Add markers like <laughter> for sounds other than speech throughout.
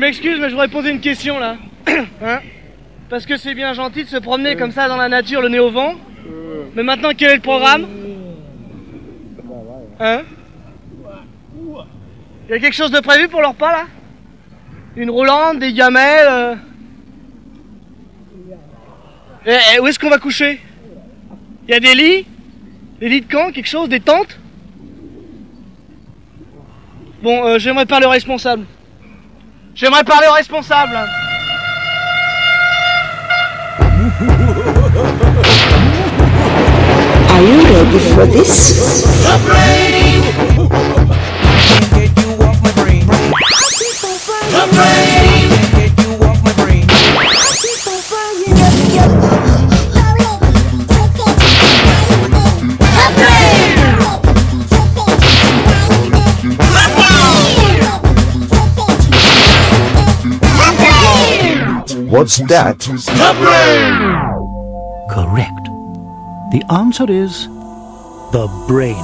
m'excuse, mais je voudrais poser une question là. <coughs> Hein Parce que c'est bien gentil de se promener comme ça dans la nature, le nez au vent. Mais maintenant, quel est le programme Hein Il y a quelque chose de prévu pour leur repas là Une roulante, des gamelles euh Et, et où est-ce qu'on va coucher Il y a des lits Des lits de camp, quelque chose, des tentes Bon, euh, j'aimerais parler au responsable. J'aimerais parler au responsable. Are you ready for this? What's that? Correct. The answer is the brain.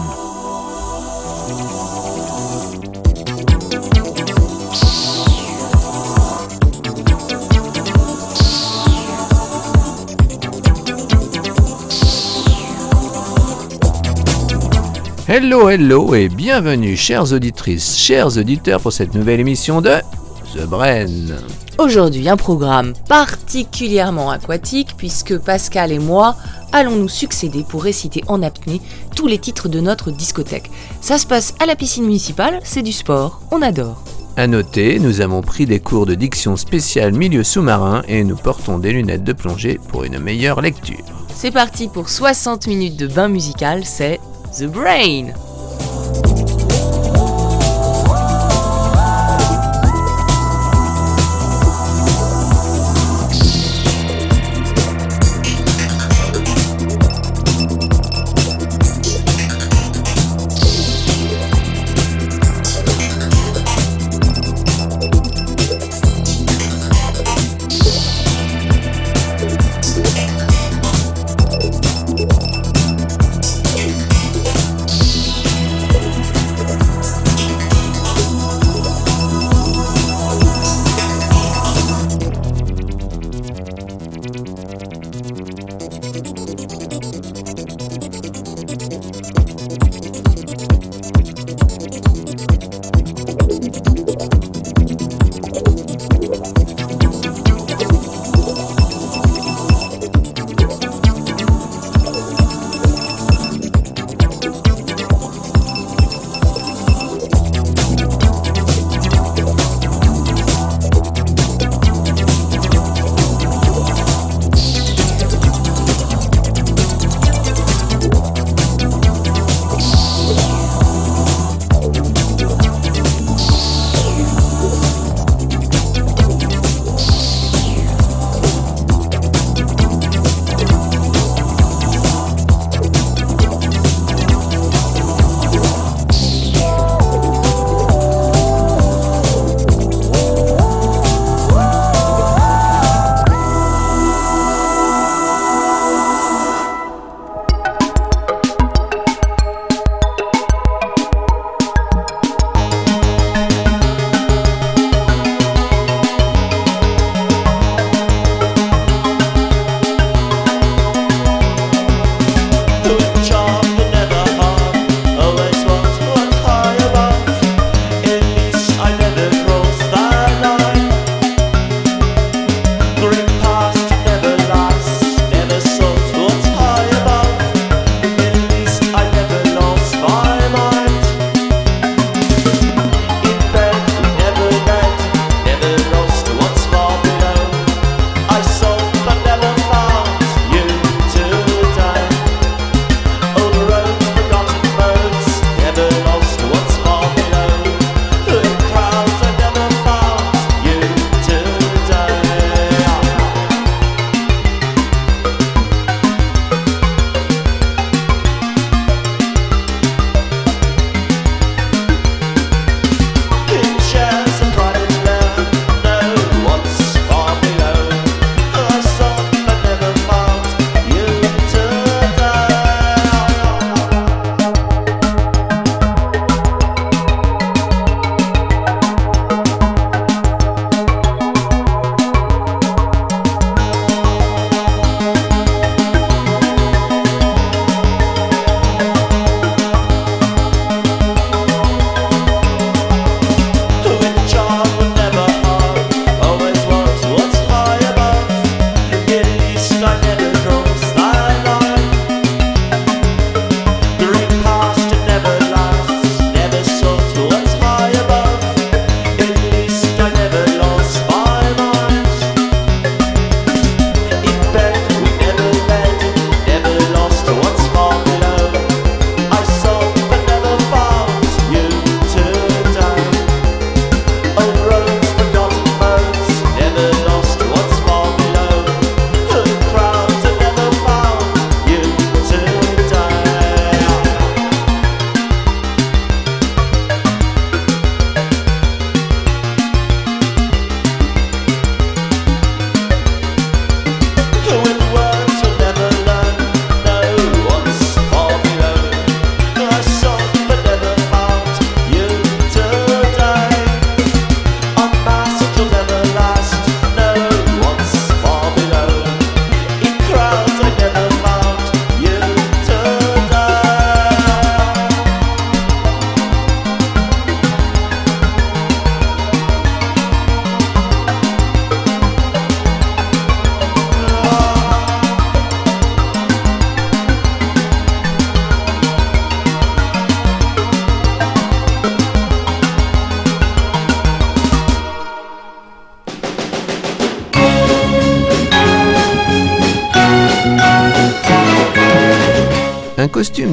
Hello, hello et bienvenue, chères auditrices, chers auditeurs, pour cette nouvelle émission de Aujourd'hui, un programme particulièrement aquatique puisque Pascal et moi allons nous succéder pour réciter en apnée tous les titres de notre discothèque. Ça se passe à la piscine municipale, c'est du sport, on adore. À noter, nous avons pris des cours de diction spéciale milieu sous-marin et nous portons des lunettes de plongée pour une meilleure lecture. C'est parti pour 60 minutes de bain musical, c'est The Brain.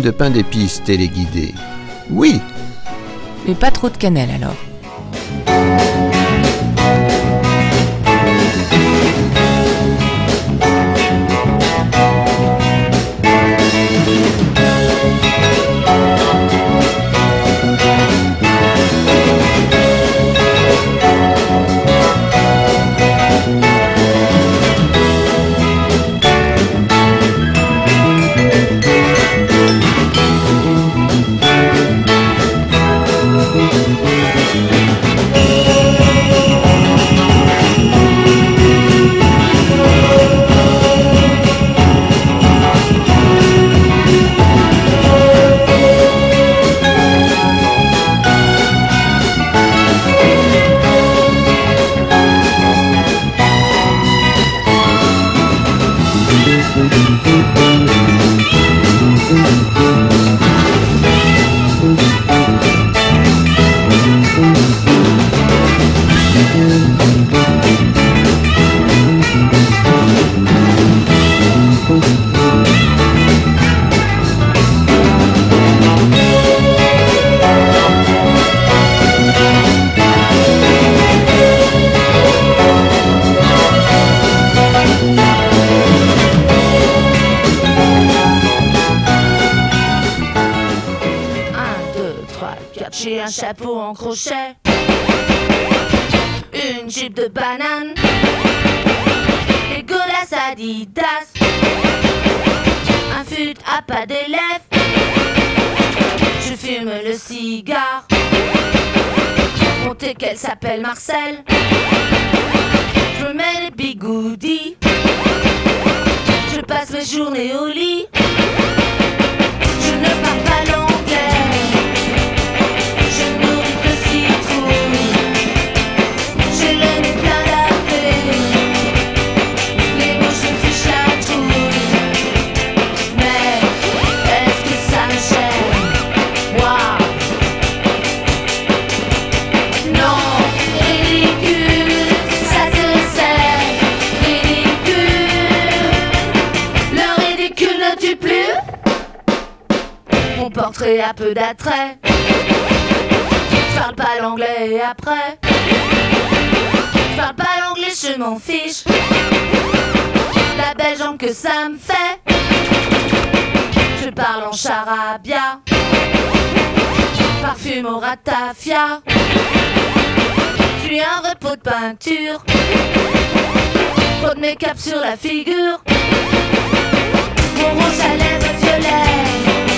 De pain d'épices téléguidé. Oui, Mais pas trop de cannelle alors. Peu d'attrait. Je parle pas l'anglais après. Je parle pas l'anglais, je m'en fiche. La belle jambe que ça me fait. Je parle en charabia. Parfume au ratafia. Je suis un repos de peinture. Trop de make-up sur la figure. Mon rouge à lèvres violet.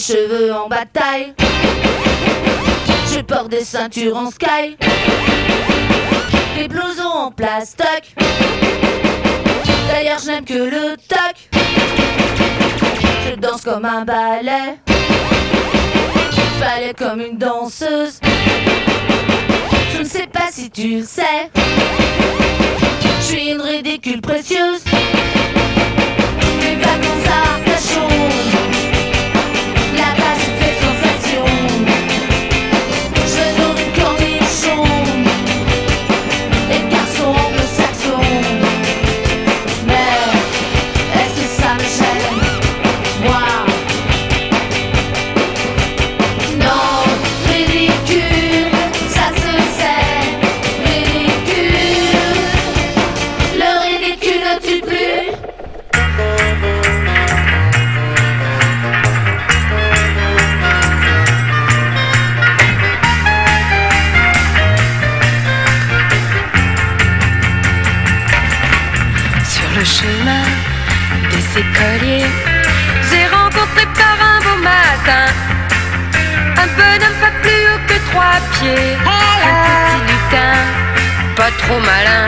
Cheveux en bataille. Je porte des ceintures en sky. Des blousons en plastoc. D'ailleurs, je n'aime que le toc. Je danse comme un ballet. Balais comme une danseuse. Je ne sais pas si tu le sais. Je suis une ridicule précieuse. Trop malin.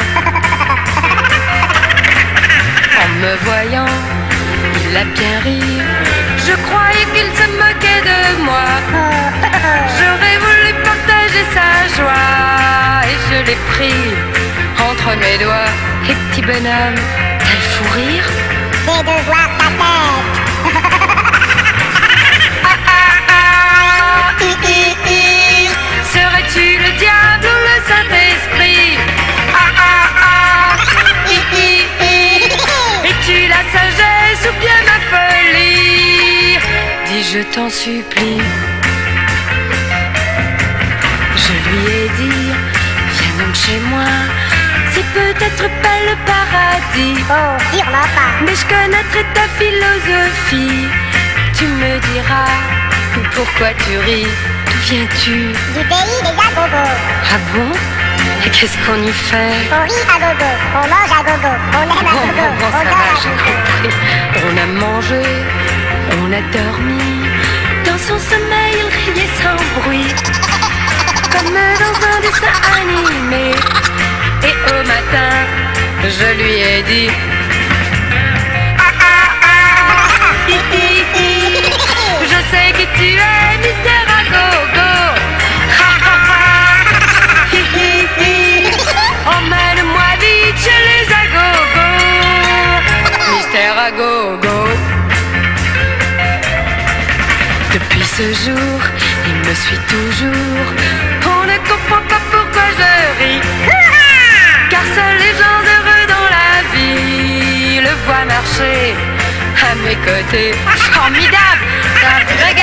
En me voyant, il a bien ri. Je croyais qu'il se moquait de moi. J'aurais voulu partager sa joie et je l'ai pris entre mes doigts. Et petit bonhomme, t'as le fou rire? C'est de voir ta tête. <laughs> Serais-tu le diable? Je t'en supplie. Je lui ai dit Viens donc chez moi. C'est peut-être pas le paradis. Oh, sûrement pas. mais je connaîtrai ta philosophie. Tu me diras pourquoi tu ris? D'où viens-tu? Du pays des agogos. Ah bon? Et qu'est-ce qu'on y fait? On rit à gogo, on mange à gogo, on aime à gogo, bon, bon, on ça va, j'ai compris. On a mangé, on a dormi. Dans son sommeil, il riait sans bruit. Comme dans un dessin animé. Et au matin, je lui ai dit. Ah, ah, ah. Je sais qui tu es, Mister il me suit toujours. On ne comprend pas pourquoi je ris? Car seuls les gens heureux dans la vie le voient marcher à mes côtés. Formidable un vrai <laughs>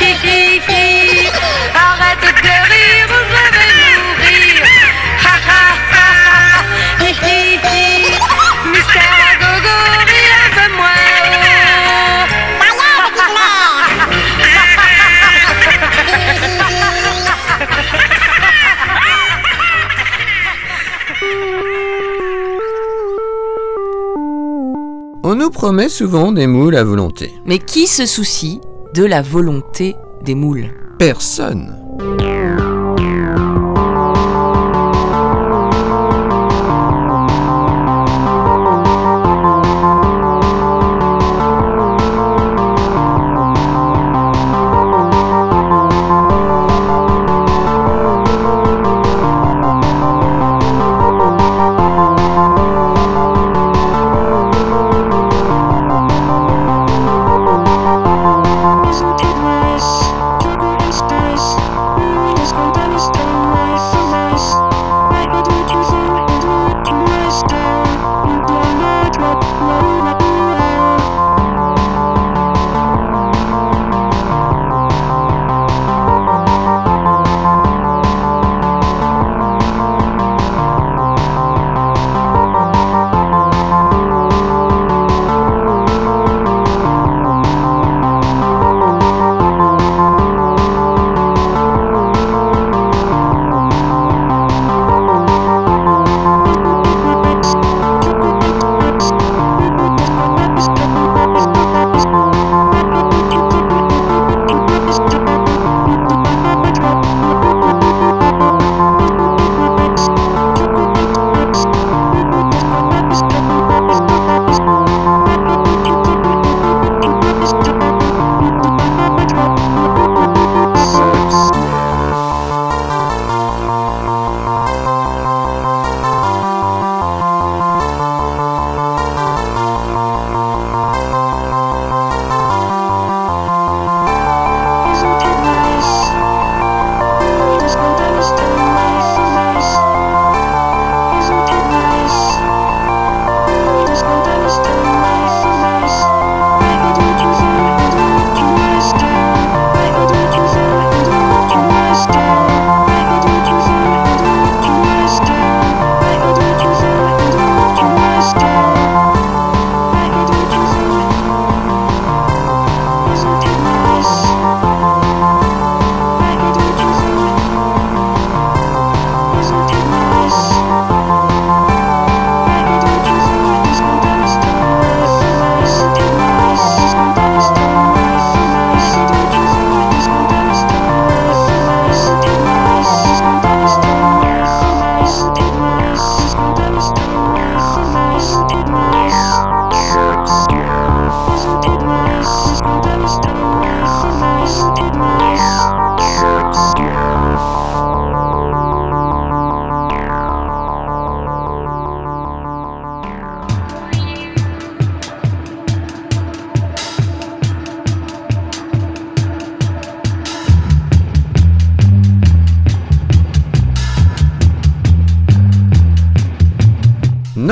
hi. Arrête de rire ou je vais mourir nous promet souvent des moules à volonté. Mais qui se soucie de la volonté des moules? Personne.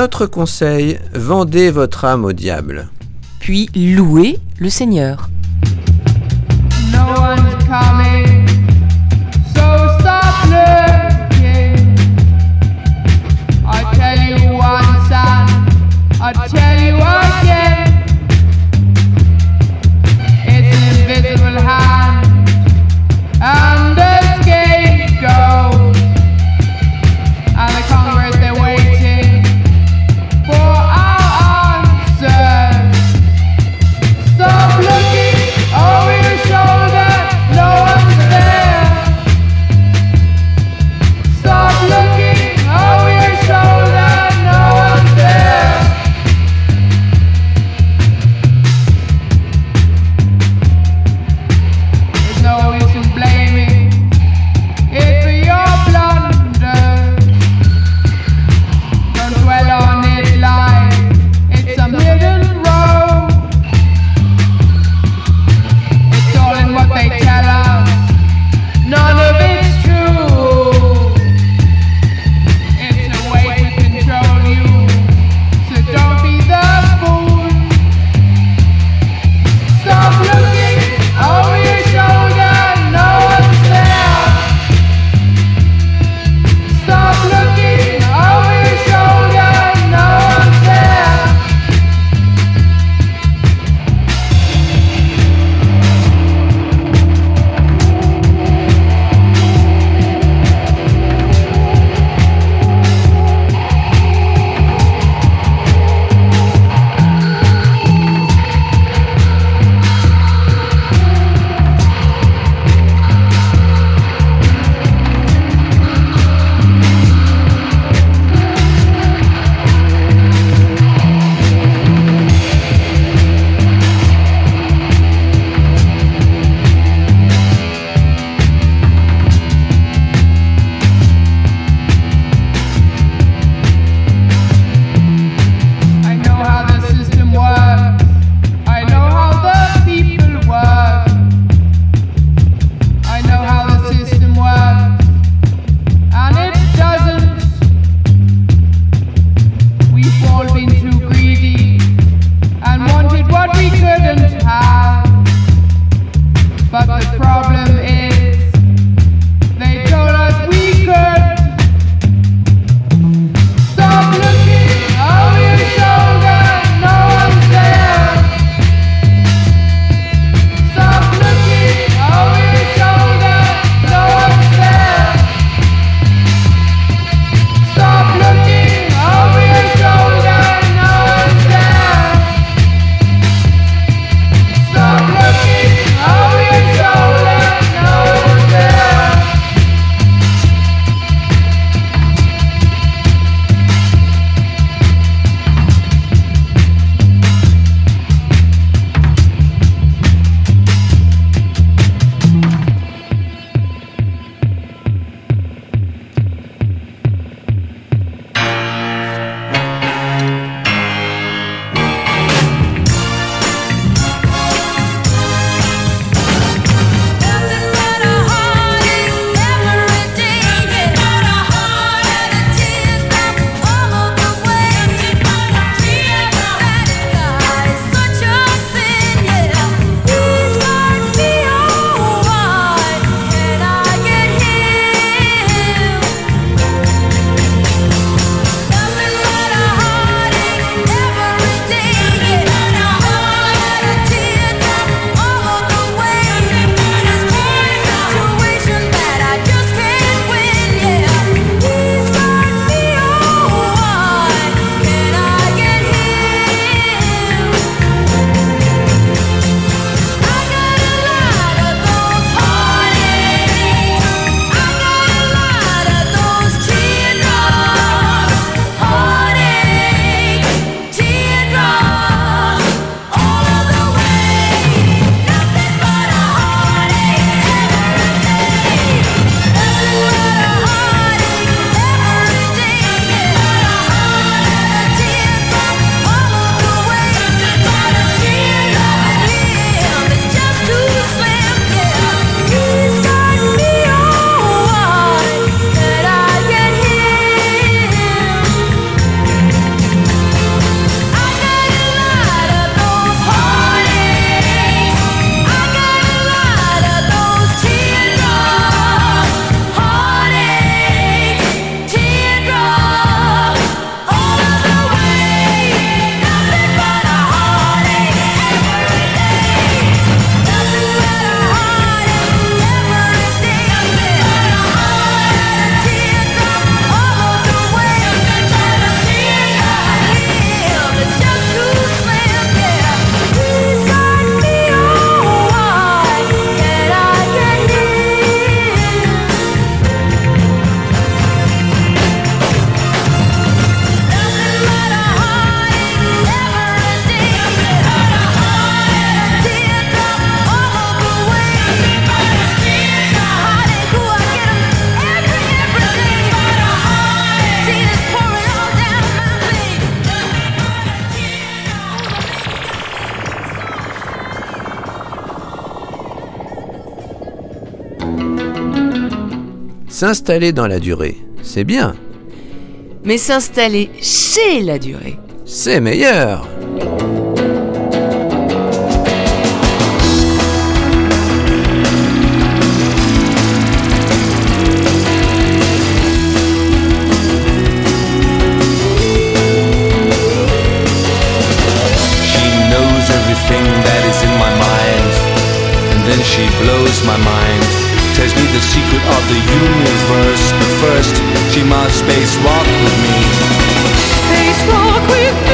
Conseil, vendez votre âme au diable. Puis louez le Seigneur. S'installer dans la durée, c'est bien, Mais s'installer chez la durée, c'est meilleur. She knows everything that is in my mind. And then she blows my mind. Tells me the secret of the universe. But first, she must space rock with me. Space rock with me.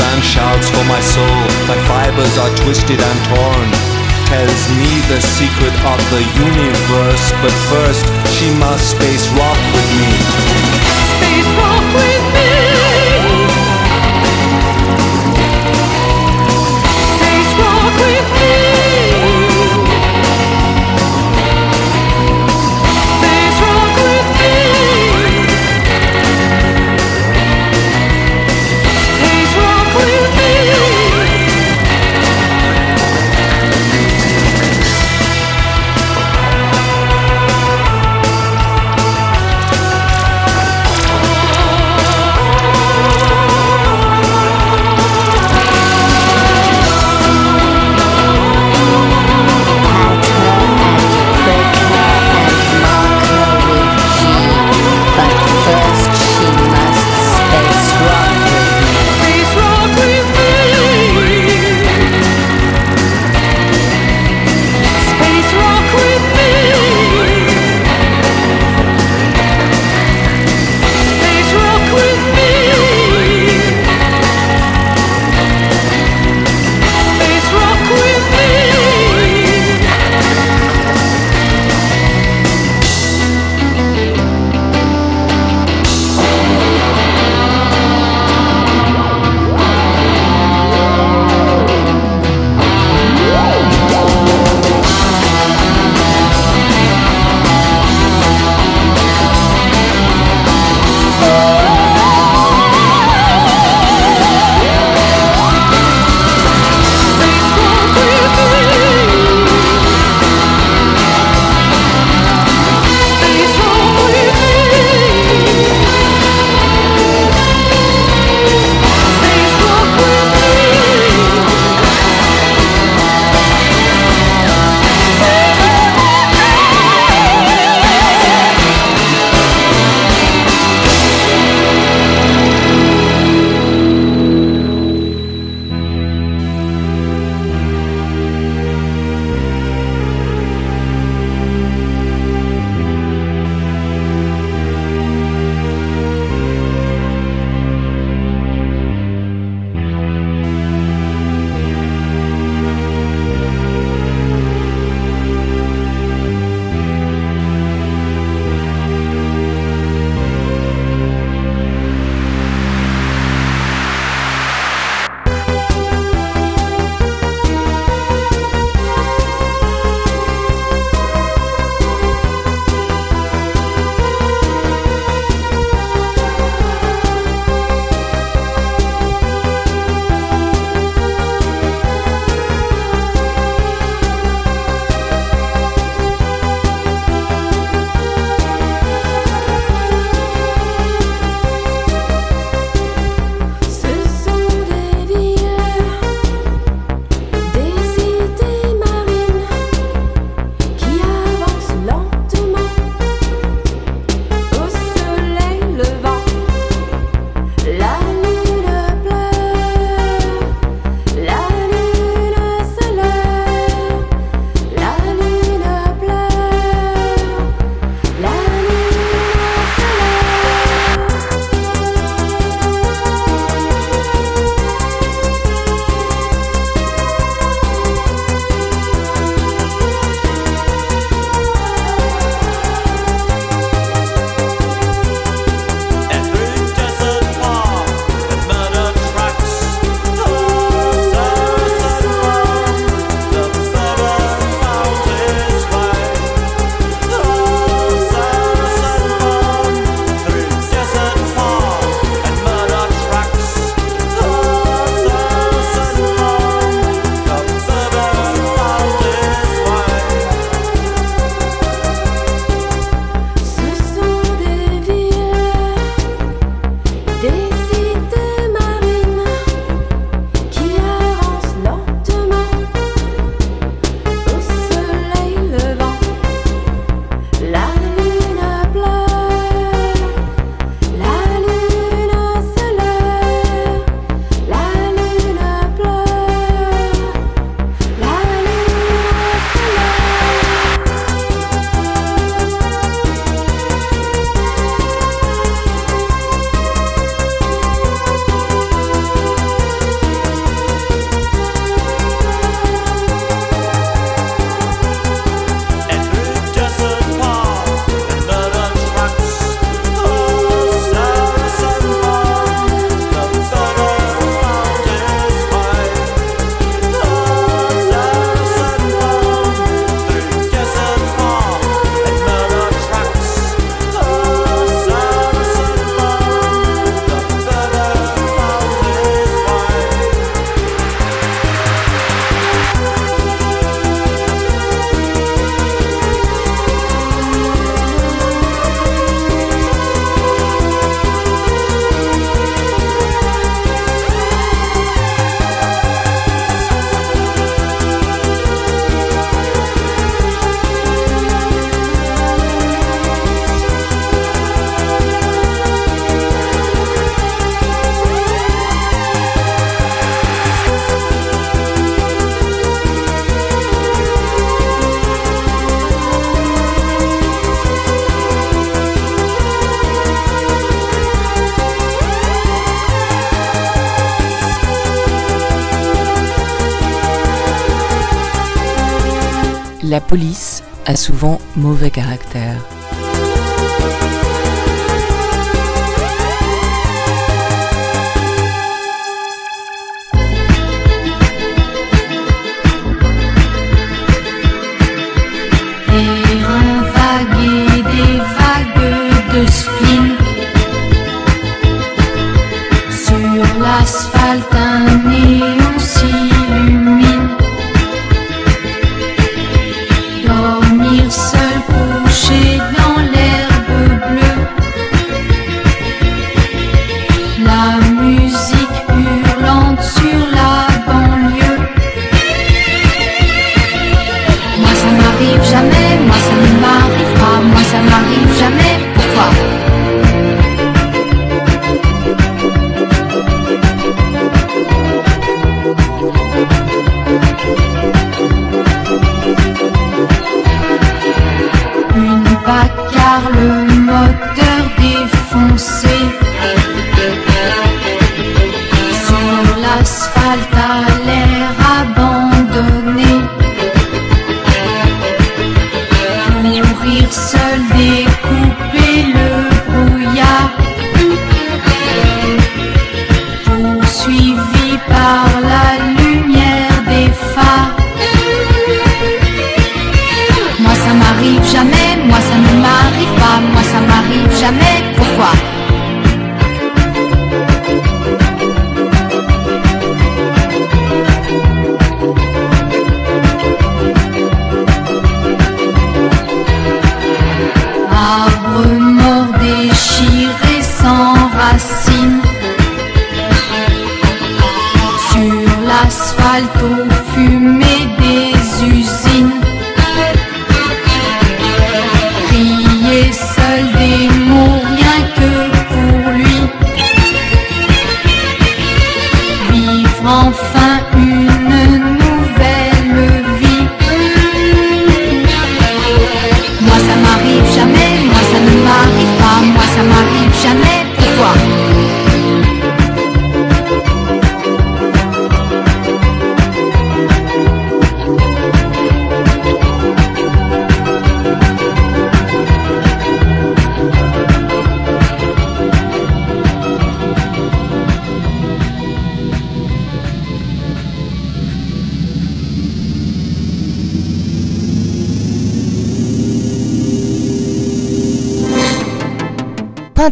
And shouts for my soul. My fibers are twisted and torn. Tells me the secret of the universe. But first, she must space rock with me. Space rock a souvent mauvais caractère.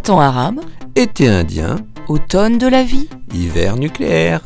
Printemps arabe, Été indien, automne de la vie, hiver nucléaire.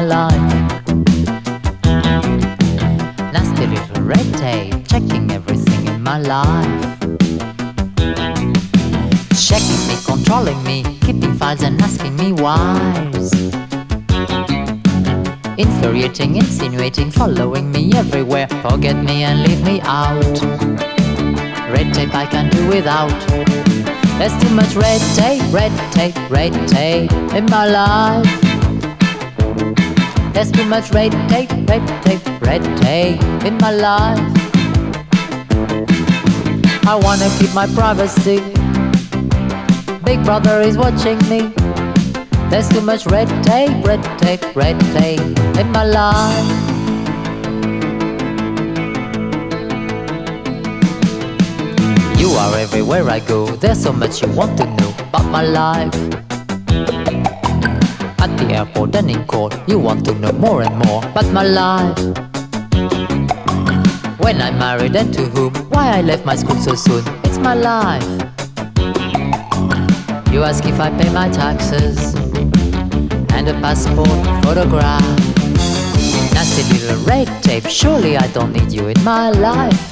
My life. Nasty little red tape checking everything in my life. Checking me, controlling me, keeping files and asking me whys. Infuriating, insinuating, following me everywhere. Forget me and leave me out. Red tape I can't do without. There's too much red tape, red tape, red tape in my life. There's too much red tape, red tape, red tape in my life. I wanna keep my privacy. Big brother is watching me. There's too much red tape, red tape, red tape in my life. You are everywhere I go. There's so much you want to know about my life. Airport and in court, you want to know more and more about my life. When I'm married and to whom, why I left my school so soon, it's my life. You ask if I pay my taxes and a passport photograph. Nasty little red tape, surely I don't need you in my life.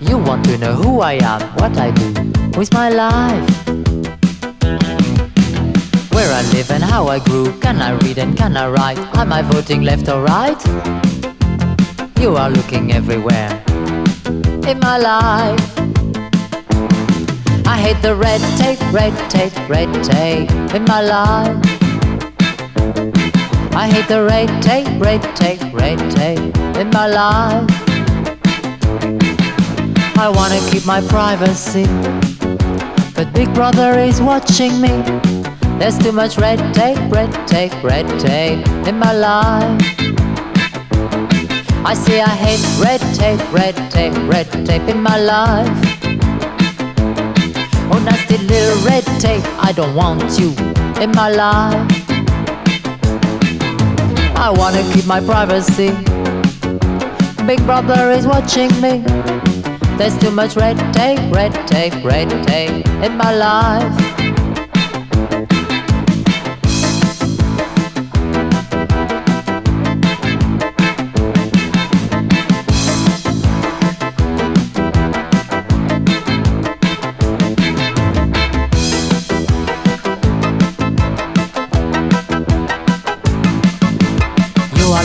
You want to know who I am, what I do with my life. I live and how I grew, can I read and can I write? Am I voting left or right? You are looking everywhere in my life. I hate the red tape, red tape, red tape in my life. I hate the red tape, red tape, red tape in my life. I wanna keep my privacy, but Big Brother is watching me. There's too much red tape, red tape, red tape in my life. I say I hate red tape, red tape, red tape in my life. Oh, nasty little red tape, I don't want you in my life. I wanna keep my privacy. Big brother is watching me. There's too much red tape, red tape, red tape in my life.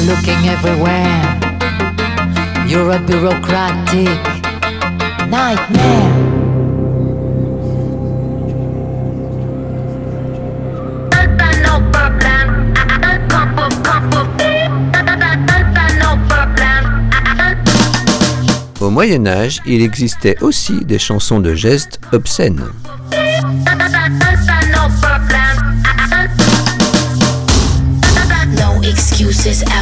Looking everywhere. You're a bureaucratic nightmare. Au Moyen Âge, il existait aussi des chansons de gestes obscènes.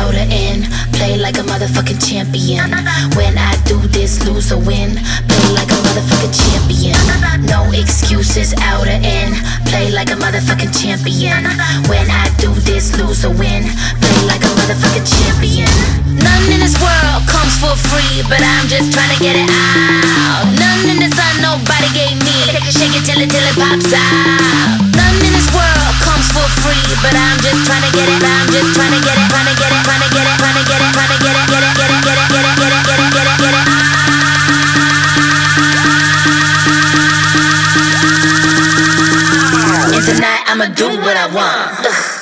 Excuses out in. Play like a motherfucking champion. When I do this, lose or win. Play like a motherfucking champion. No excuses out of in. Play like a motherfucking champion. When I do this, lose or win. Play like a motherfucking champion. None in this world comes for free, but I'm just trying to get it out. None in the sun nobody gave me. Shake it till it till it pops out. None in this free, but I'm just trying to get it. I'm just trying to get it, trying to get it, trying to get it, trying to get it, trying to get it, get it, get it, get it, get it, get it, get it, get it, get it. And tonight I'ma do what I want.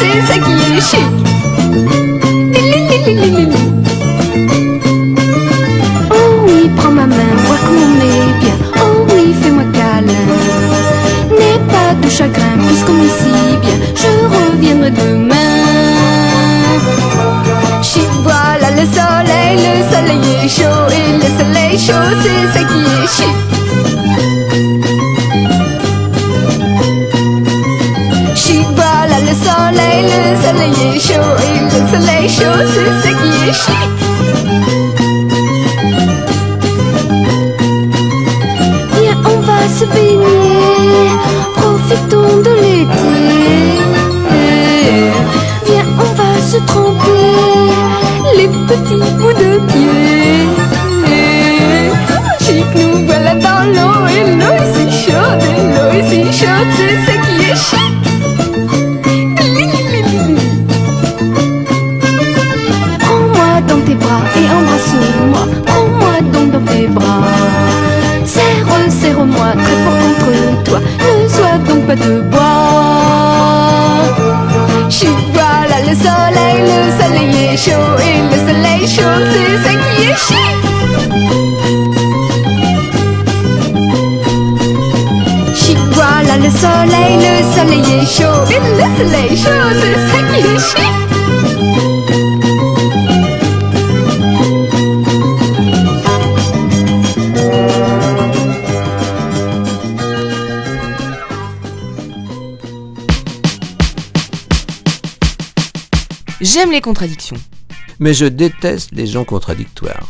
C'est ça qui est chic. Oh oui, prends ma main, vois comme on est bien. Oh oui, fais-moi câlin. N'aie pas de chagrin, puisqu'on est si bien. Je reviendrai demain. Chic, voilà le soleil, le soleil est chaud et le soleil chaud, c'est ça qui est. Chic, le soleil chaud, c'est ça qui est chic. Viens, on va se baigner, profitons de l'été. Viens, on va se tremper les petits pas de bois. Voilà le soleil, le soleil est chaud et le soleil chaud, c'est ça qui est chic. Voilà le soleil, le soleil est chaud et le soleil chaud, c'est ça qui est chic. J'aime les contradictions. Mais je déteste les gens contradictoires.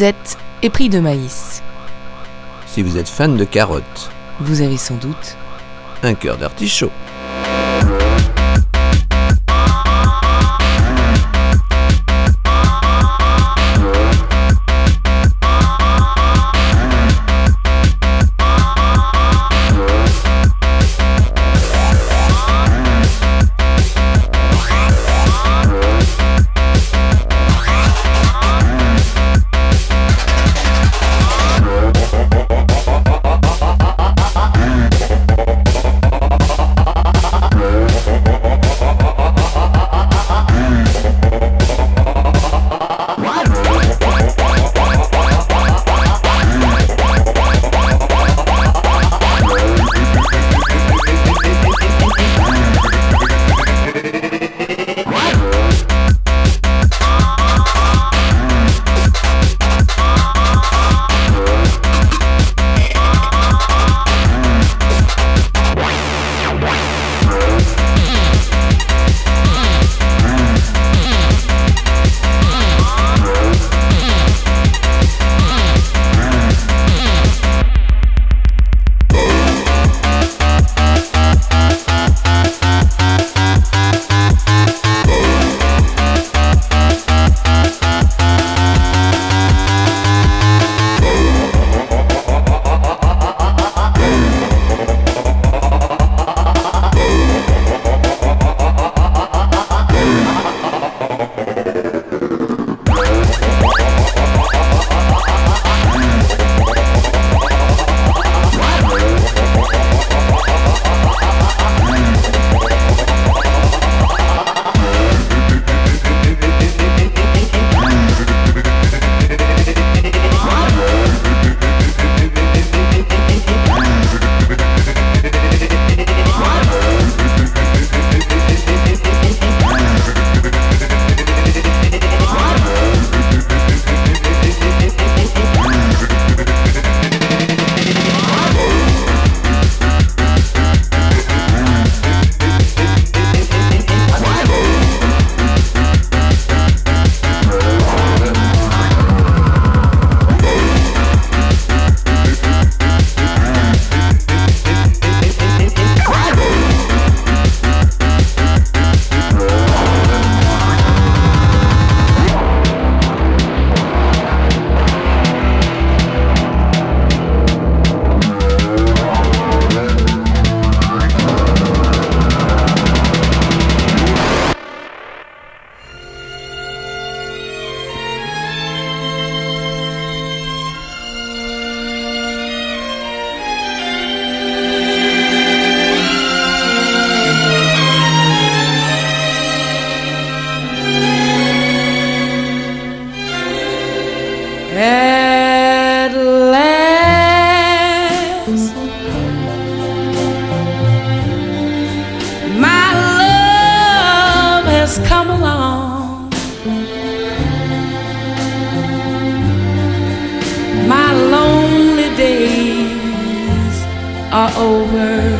Si vous êtes épris de maïs, Si vous êtes fan de carottes, vous avez sans doute un cœur d'artichaut. just come along. My lonely days are over.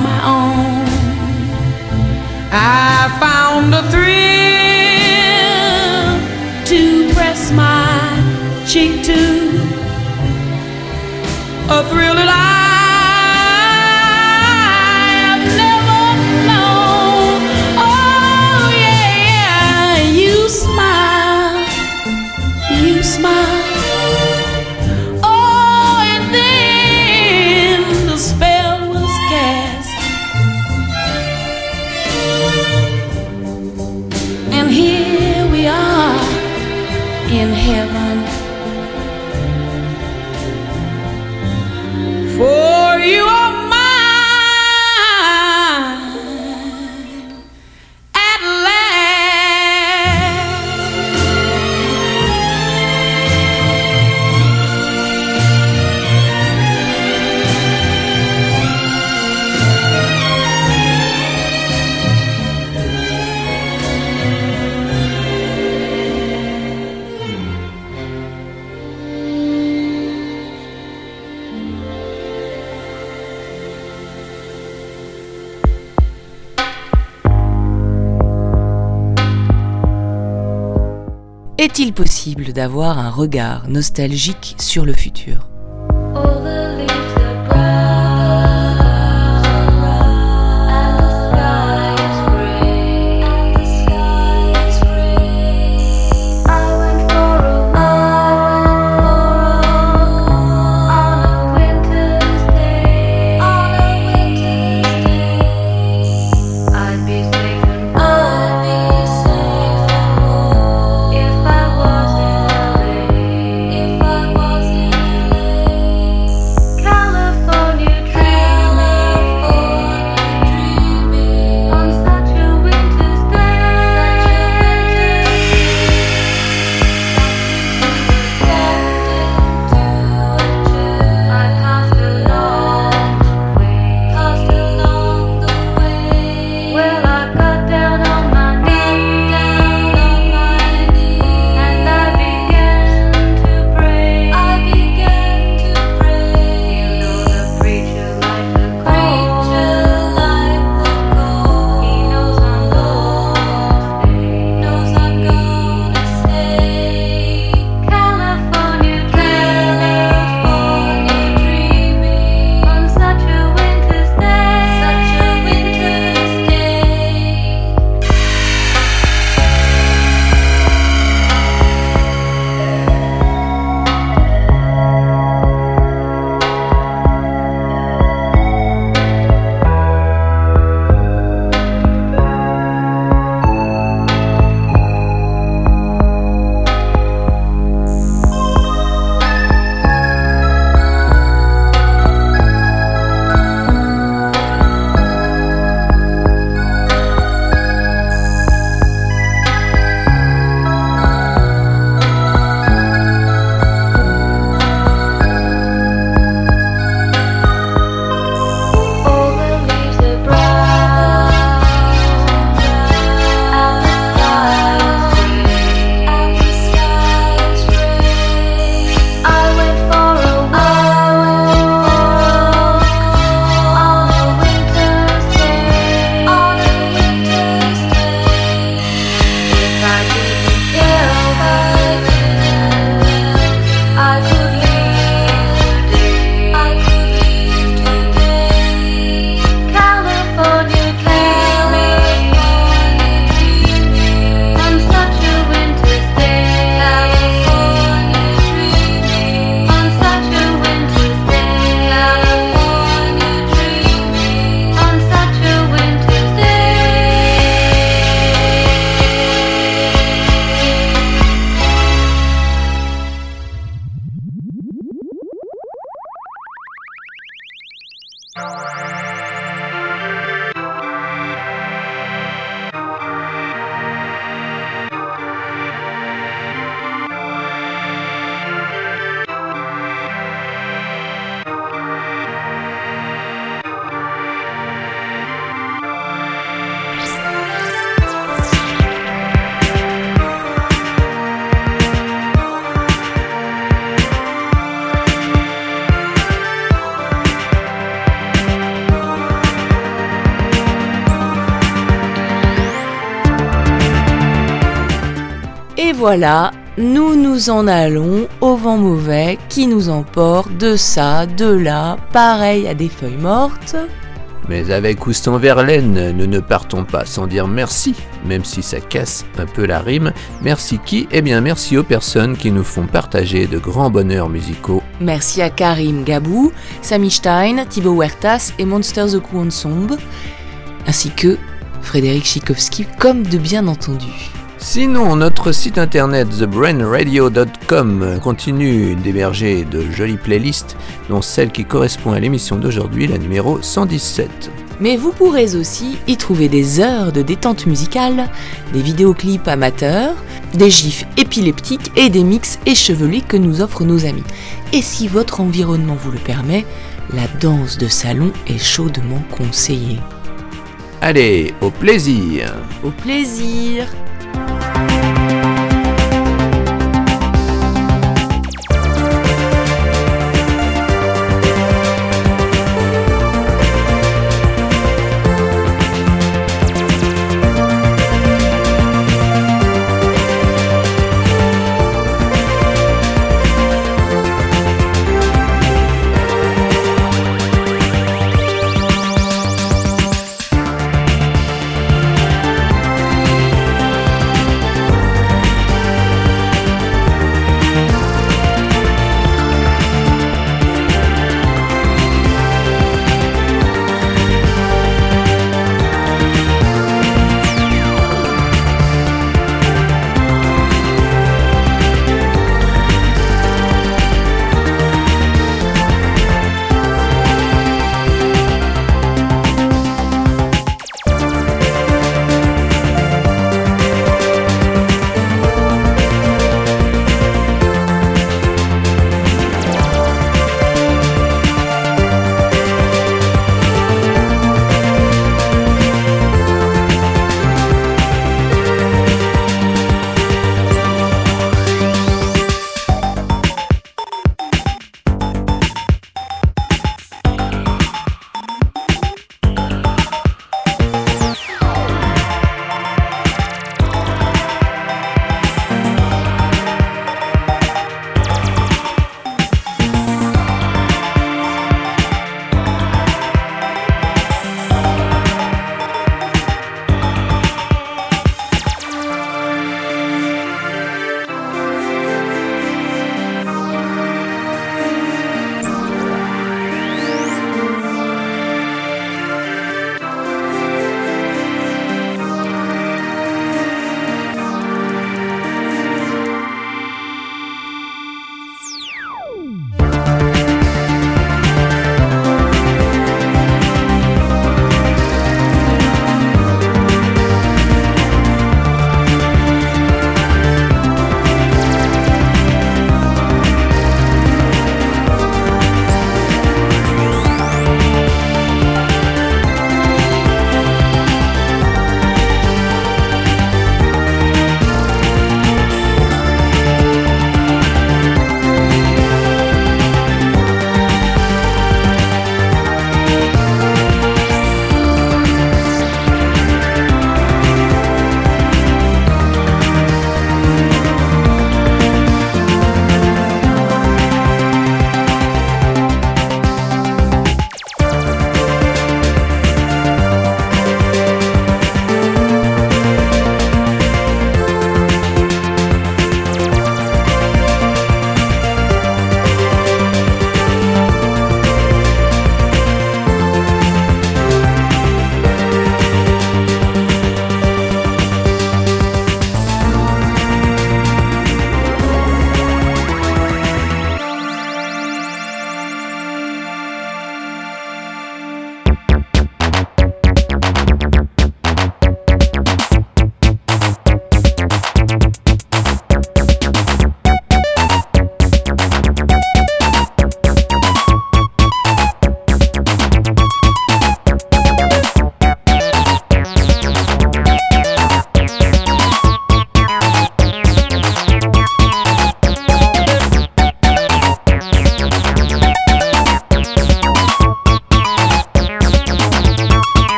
I found a thrill. for possible d'avoir un regard nostalgique sur le futur. you voilà, nous nous en allons au vent mauvais qui nous emporte de ça, de là, pareil à des feuilles mortes. Mais avec ou sans Verlaine, nous ne partons pas sans dire merci, même si ça casse un peu la rime. Merci qui? Eh bien merci aux personnes qui nous font partager de grands bonheurs musicaux. Merci à Karim Gabou, Sami Stein, Thibaut Huertas et Monsters the Coup Ensemble, ainsi que Frédéric Chikowski, comme de bien entendu. Sinon, notre site internet thebrainradio.com continue d'héberger de jolies playlists, dont celle qui correspond à l'émission d'aujourd'hui, la numéro 117. Mais vous pourrez aussi y trouver des heures de détente musicale, des vidéoclips amateurs, des gifs épileptiques et des mix échevelés que nous offrent nos amis. Et si votre environnement vous le permet, la danse de salon est chaudement conseillée. Allez, au plaisir Au plaisir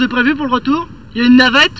de prévu pour le retour? Y a une navette?